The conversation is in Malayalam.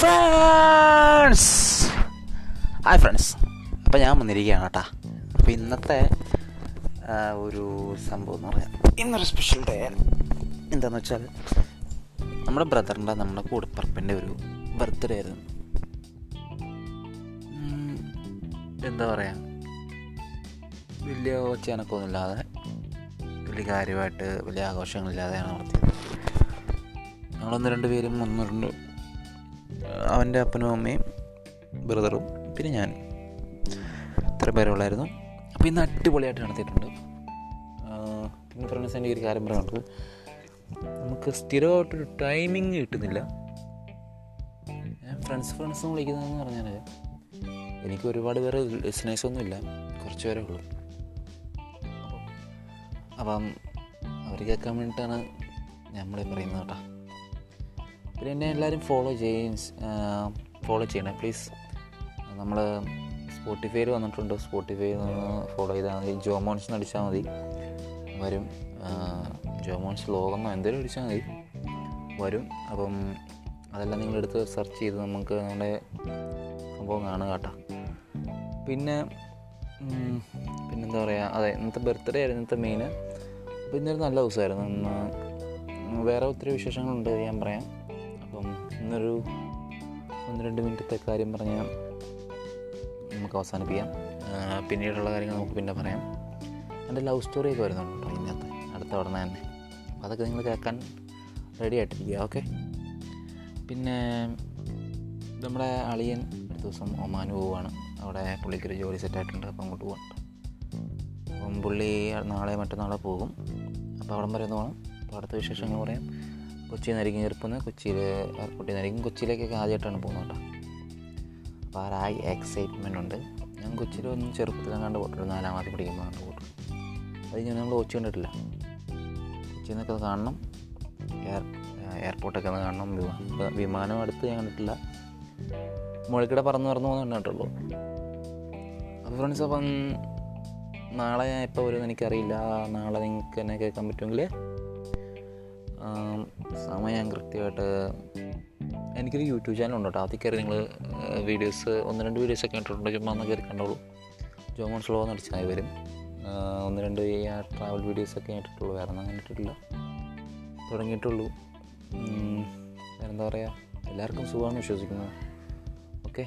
ഫ്രണ്ട്സ്. Hi friends. അപ്പോൾ ഞാൻ വന്നിരിക്കുകയാണ് കേട്ടാ. അപ്പോൾ ഇന്നത്തെ ഒരു സംഭവം എന്ന് പറയാം. ഇന്നൊരു സ്പെഷ്യൽ ഡേ എന്താണെന്ന് വെച്ചാൽ നമ്മുടെ ബ്രദറിന്റെ നമ്മുടെ കൂടപ്പറപ്പിന്റെ ഒരു ബർത്ത്ഡേ ആയിരുന്നു. എന്താ പറയുക വലിയ ഒച്ചനക്കൊന്നുമില്ലാതെ വലിയ കാര്യമായിട്ട് വലിയ ആഘോഷങ്ങളില്ലാതെയാണ് നടത്തിയത്. ഞങ്ങളൊന്ന് രണ്ട് പേരും ഒന്ന് രണ്ട് അവന്റെ അപ്പനും അമ്മയും ബ്രദറും പിന്നെ ഞാൻ. ഇത്ര പേരുള്ളായിരുന്നു അപ്പോൾ ഇന്ന് അടിപൊളിയായിട്ട് നടത്തിയിട്ടുണ്ട്. പിന്നെ ഫ്രണ്ട്സ് എന്റെ ഒരു കാര്യം പറയാനുള്ളത് നമുക്ക്. സ്ഥിരമായിട്ടൊരു ടൈമിങ് കിട്ടുന്നില്ല. ഞാൻ ഫ്രണ്ട്സ് ഫ്രണ്ട്സ് വിളിക്കുന്നതെന്ന് പറഞ്ഞാൽ എനിക്ക് ഒരുപാട് പേര് ലിസണേഴ്സ് ഒന്നുമില്ല കുറച്ച് പേരേ ഉള്ളൂ. അപ്പം അവർ കേൾക്കാൻ വേണ്ടിയിട്ടാണ് നമ്മളെ പറയുന്നത് കേട്ടോ. പിന്നെ എന്നെ എല്ലാവരും ഫോളോ ചെയ്യും ഫോളോ ചെയ്യണേ പ്ലീസ് നമ്മൾ സ്പോട്ടിഫൈയിൽ വന്നിട്ടുണ്ട് സ്പോട്ടിഫൈയിൽ നിന്ന് ഫോളോ ചെയ്താൽ മതി. ജോമോൺസ് അടിച്ചാൽ മതി. വരും ജോമോൺസ് ലോകമെന്നോ എന്തെങ്കിലും അടിച്ചാൽ മതി. വരും അപ്പം അതെല്ലാം നിങ്ങളെടുത്ത് സെർച്ച് ചെയ്ത് നമുക്ക് നമ്മുടെ സംഭവം കാണുക കേട്ടോ. പിന്നെ പിന്നെന്താ പറയുക അതെ ഇന്നത്തെ ബർത്ത്ഡേ ആയിരുന്നു ഇന്നത്തെ മെയിൻ അപ്പോൾ ഇന്നൊരു നല്ല ദിവസമായിരുന്നു. വേറെ ഒത്തിരി വിശേഷങ്ങളുണ്ട് ഞാൻ പറയാം. അപ്പം ഇന്നൊരു ഒന്ന് രണ്ട് മിനിറ്റത്തെ കാര്യം പറഞ്ഞാൽ നമുക്ക് അവസാനിപ്പിക്കാം. പിന്നീടുള്ള കാര്യങ്ങൾ നമുക്ക് പിന്നെ പറയാം. എന്റെ ലവ് സ്റ്റോറിയൊക്കെ വരുന്നുണ്ട് കേട്ടോ ഇതിനകത്ത്. അടുത്ത ഉടനെ തന്നെ. അതൊക്കെ നിങ്ങൾ കേൾക്കാൻ റെഡി ആയിട്ടിരിക്കുക ഓക്കെ പിന്നെ നമ്മുടെ അളിയൻ ഒരു ദിവസം ഒമാൻ പോവുകയാണ്. അവിടെ പുള്ളിക്കൊരു ജോലി സെറ്റായിട്ടുണ്ട് അപ്പോൾ അങ്ങോട്ട് പോകാം അപ്പം പുള്ളി നാളെ മറ്റന്നാളെ പോകും. അപ്പോൾ അവിടം വരെ ഒന്ന് പോകണം അപ്പോൾ അടുത്ത വിശേഷങ്ങൾ പറയാം. കൊച്ചിയിൽ നിന്നായിരിക്കും ചെറുപ്പം കൊച്ചിയിൽ എയർപോർട്ടിൽ നിന്നായിരിക്കും കൊച്ചിയിലേക്കൊക്കെ ആദ്യമായിട്ടാണ് പോകുന്നത് കേട്ടോ. അപ്പോൾ ആ ഒരു എക്സൈറ്റ്മെന്റ് ഉണ്ട്. ഞാൻ കൊച്ചിയിൽ ഒന്നും ചെറുപ്പത്തിൽ കണ്ട് പോയിട്ടുണ്ട്. നാലാം ക്ലാസ്സിൽ പഠിക്കുമ്പോൾ കണ്ട് പോയിട്ടുണ്ട്. അത് ഞാൻ നമ്മൾ കൊച്ചി കണ്ടിട്ടില്ല. കൊച്ചിയിൽ നിന്നൊക്കെ അത് കാണണം. എയർ എയർപോർട്ടൊക്കെ ഒന്ന് കാണണം. വിമാ- വിമാനം അടുത്ത് ഞാൻ കണ്ടിട്ടില്ല. മുകളിൽക്കിടെ പറന്ന് പറന്ന് പോകുന്ന കണ്ടിട്ടുള്ളൂ. അപ്പോൾ ഫ്രണ്ട്സ് അപ്പം നാളെ ഞാൻ എപ്പോൾ വരുമെന്ന് എനിക്കറിയില്ല. നാളെ നിങ്ങൾക്ക് എന്നെ കേൾക്കാൻ പറ്റുമെങ്കിൽ സമയം കൃത്യമായിട്ട് എനിക്കൊരു യൂട്യൂബ് ചാനൽ കേട്ടോ അതിൽ കയറി നിങ്ങൾ വീഡിയോസ് ഒന്ന് രണ്ട് വീഡിയോസ് ഒക്കെ ഇട്ടിട്ടുണ്ട് ചുമ്മാ ഒന്ന് കയറി കണ്ടോളൂ. ജോമോൺ സ്ലോ എന്ന് അടിച്ചാൽ വരും. ഒന്ന് രണ്ട് ഈ ട്രാവൽ വീഡിയോസ് ഒക്കെ ഇട്ടിട്ടുള്ളൂ. വേറെ ഒന്നും അങ്ങനെ ഇട്ടിട്ടില്ല. തുടങ്ങിയിട്ടുള്ളൂ. വേറെന്താ പറയുക എല്ലാവർക്കും സുഖമാണ് വിശ്വസിക്കുന്നത് ഓക്കെ